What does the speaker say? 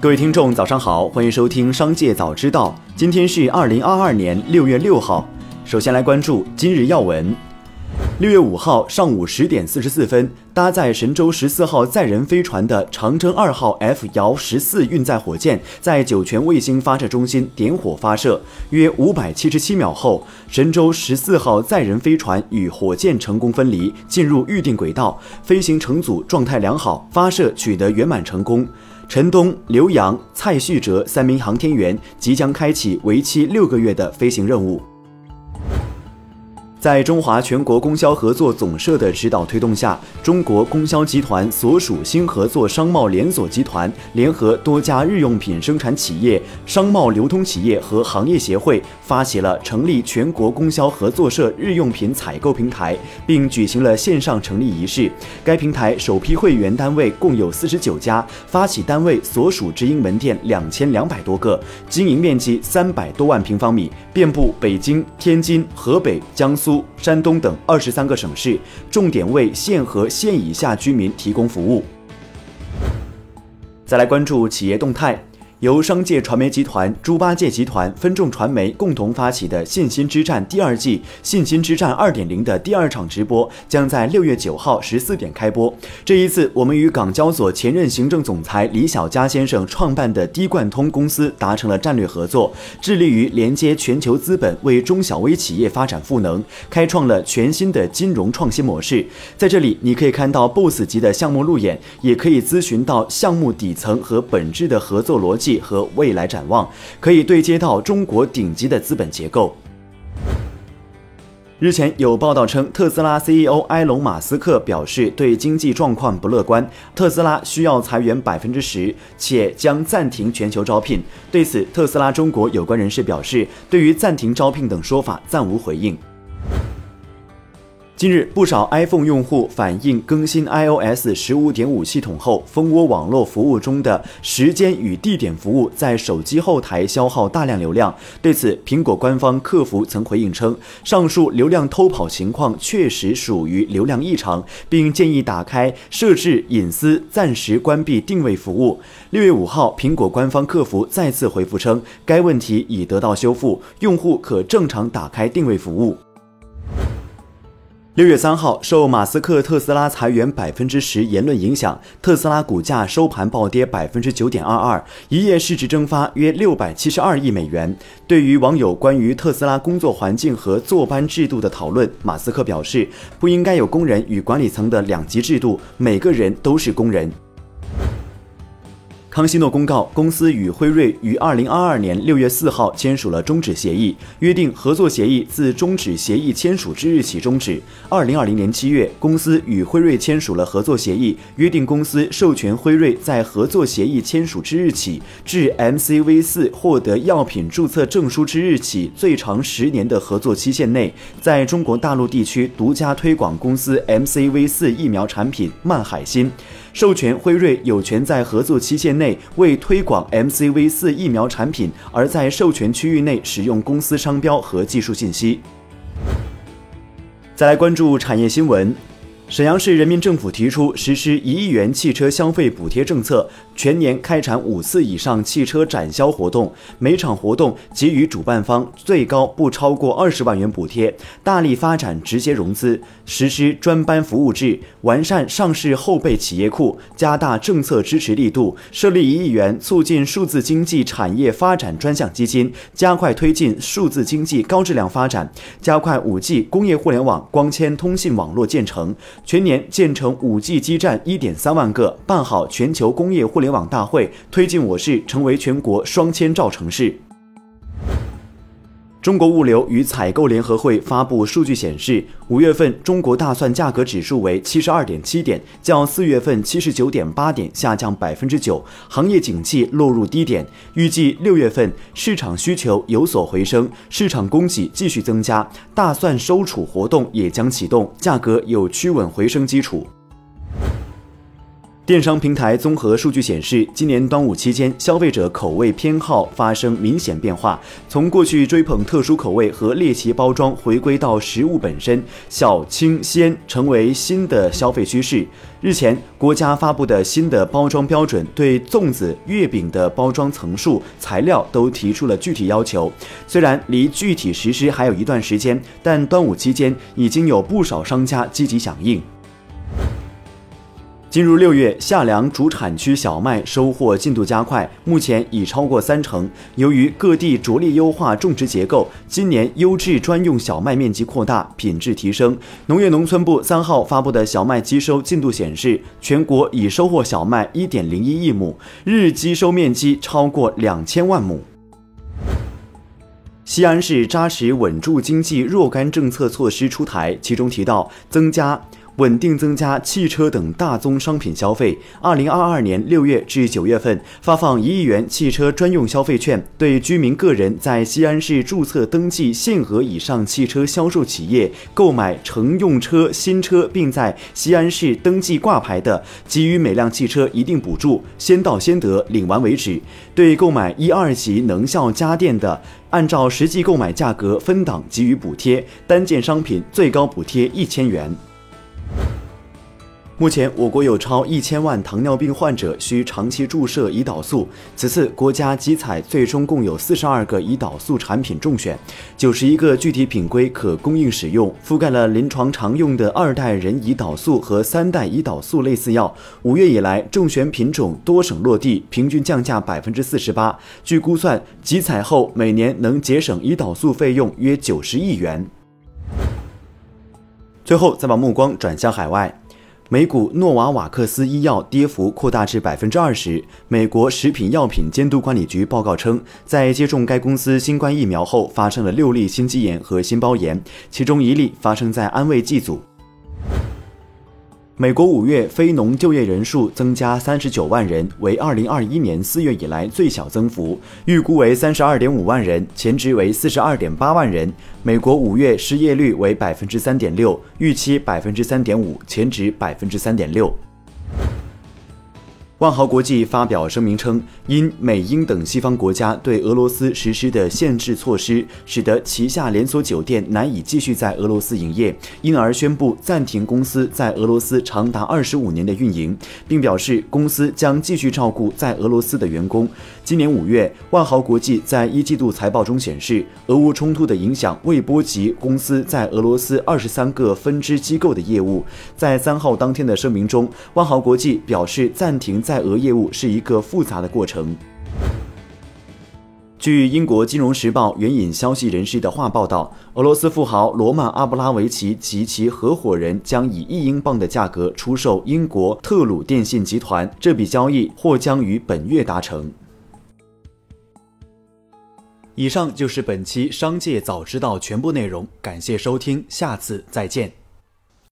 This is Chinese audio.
各位听众，早上好，欢迎收听《商界早知道》。今天是二零二二年六月六号。首先来关注今日要闻。六月五号上午十点四十四分，搭载神舟十四号载人飞船的长征二号 F 遥十四运载火箭在酒泉卫星发射中心点火发射，约五百七十七秒后，神舟十四号载人飞船与火箭成功分离，进入预定轨道，飞行乘组状态良好，发射取得圆满成功。陈冬、刘洋、蔡旭哲三名航天员即将开启为期六个月的飞行任务。在中华全国供销合作总社的指导推动下，中国供销集团所属新合作商贸连锁集团联合多家日用品生产企业、商贸流通企业和行业协会，发起了成立全国供销合作社日用品采购平台，并举行了线上成立仪式。该平台首批会员单位共有四十九家，发起单位所属直营门店两千两百多个，经营面积三百多万平方米，遍布北京、天津、河北、江苏。苏、山东等二十三个省市，重点为县和县以下居民提供服务。再来关注企业动态。由商界传媒集团、猪八戒集团、分众传媒共同发起的“信心之战”第二季“信心之战二点零”的第二场直播将在六月九号十四点开播。这一次，我们与港交所前任行政总裁李小加先生创办的低贯通公司达成了战略合作，致力于连接全球资本，为中小微企业发展赋能，开创了全新的金融创新模式。在这里，你可以看到 BOSS 级的项目路演，也可以咨询到项目底层和本质的合作逻辑。和未来展望，可以对接到中国顶级的资本结构。日前有报道称，特斯拉 CEO 埃隆·马斯克表示对经济状况不乐观，特斯拉需要裁员百分之十，且将暂停全球招聘。对此，特斯拉中国有关人士表示，对于暂停招聘等说法暂无回应。近日，不少 iPhone 用户反映更新 iOS 十五点五系统后，蜂窝网络服务中的时间与地点服务在手机后台消耗大量流量。对此，苹果官方客服曾回应称，上述流量偷跑情况确实属于流量异常，并建议打开设置隐私，暂时关闭定位服务。六月五号，苹果官方客服再次回复称，该问题已得到修复，用户可正常打开定位服务。六月三号，受马斯克特斯拉裁员百分之十言论影响，特斯拉股价收盘暴跌百分之九点二二，一夜市值蒸发约六百七十二亿美元。对于网友关于特斯拉工作环境和坐班制度的讨论，马斯克表示，不应该有工人与管理层的两级制度，每个人都是工人。康希诺公告，公司与辉瑞于二零二二年六月四号签署了终止协议，约定合作协议自终止协议签署之日起终止。二零二零年七月，公司与辉瑞签署了合作协议，约定公司授权辉瑞在合作协议签署之日起至 MCV 四获得药品注册证书之日起最长十年的合作期限内，在中国大陆地区独家推广公司 MCV 四疫苗产品曼海辛。授权辉瑞有权在合作期限内为推广 MCV 四疫苗产品而在授权区域内使用公司商标和技术信息。再来关注产业新闻。沈阳市人民政府提出实施一亿元汽车消费补贴政策，全年开展五次以上汽车展销活动，每场活动给予主办方最高不超过二十万元补贴。大力发展直接融资，实施专班服务制，完善上市后备企业库，加大政策支持力度，设立一亿元促进数字经济产业发展专项基金，加快推进数字经济高质量发展，加快五 G 工业互联网光纤通信网络建成。全年建成 5G 基站1.3万个，办好全球工业互联网大会，推进我市成为全国双千兆城市。中国物流与采购联合会发布数据显示，五月份中国大蒜价格指数为七十二点七点，较四月份七十九点八点下降百分之九，行业景气落入低点。预计六月份市场需求有所回升，市场供给继续增加，大蒜收储活动也将启动，价格有趋稳回升基础。电商平台综合数据显示，今年端午期间，消费者口味偏好发生明显变化，从过去追捧特殊口味和猎奇包装，回归到食物本身，小、清、鲜成为新的消费趋势。日前，国家发布的新的包装标准，对粽子、月饼的包装层数、材料都提出了具体要求。虽然离具体实施还有一段时间，但端午期间已经有不少商家积极响应。进入六月，夏粮主产区小麦收获进度加快，目前已超过三成。由于各地着力优化种植结构，今年优质专用小麦面积扩大，品质提升。农业农村部三号发布的小麦机收进度显示，全国已收获小麦一点零一亿亩，日机收面积超过两千万亩。西安市扎实稳住经济若干政策措施出台，其中提到增加。稳定增加汽车等大宗商品消费。二零二二年六月至九月份，发放一亿元汽车专用消费券，对居民个人在西安市注册登记限额以上汽车销售企业购买乘用车新车，并在西安市登记挂牌的，给予每辆汽车一定补助，先到先得，领完为止。对购买一二级能效家电的，按照实际购买价格分档给予补贴，单件商品最高补贴一千元。目前，我国有超一千万糖尿病患者需长期注射胰岛素。此次国家集采最终共有四十二个胰岛素产品中选，九十一个具体品规可供应使用，覆盖了临床常用的二代人胰岛素和三代胰岛素类似药。五月以来，中选品种多省落地，平均降价百分之四十八。据估算，集采后每年能节省胰岛素费用约九十亿元。最后，再把目光转向海外。美股诺瓦瓦克斯医药跌幅扩大至百分之二十。美国食品药品监督管理局报告称，在接种该公司新冠疫苗后，发生了六例心肌炎和心包炎，其中一例发生在安慰剂组。美国五月非农就业人数增加三十九万人，为二零二一年四月以来最小增幅，预估为三十二点五万人，前值为四十二点八万人。美国五月失业率为百分之三点六，预期百分之三点五，前值百分之三点六。万豪国际发表声明称，因美英等西方国家对俄罗斯实施的限制措施，使得旗下连锁酒店难以继续在俄罗斯营业，因而宣布暂停公司在俄罗斯长达二十五年的运营，并表示公司将继续照顾在俄罗斯的员工。今年五月，万豪国际在一季度财报中显示，俄乌冲突的影响未波及公司在俄罗斯二十三个分支机构的业务。在三号当天的声明中，万豪国际表示暂停。在俄业务是一个复杂的过程。据英国《金融时报》援引消息人士的话报道，俄罗斯富豪罗曼·阿布拉维奇及其合伙人将以一英镑的价格出售英国特鲁电信集团，这笔交易或将于本月达成。以上就是本期《商界早知道》全部内容，感谢收听，下次再见。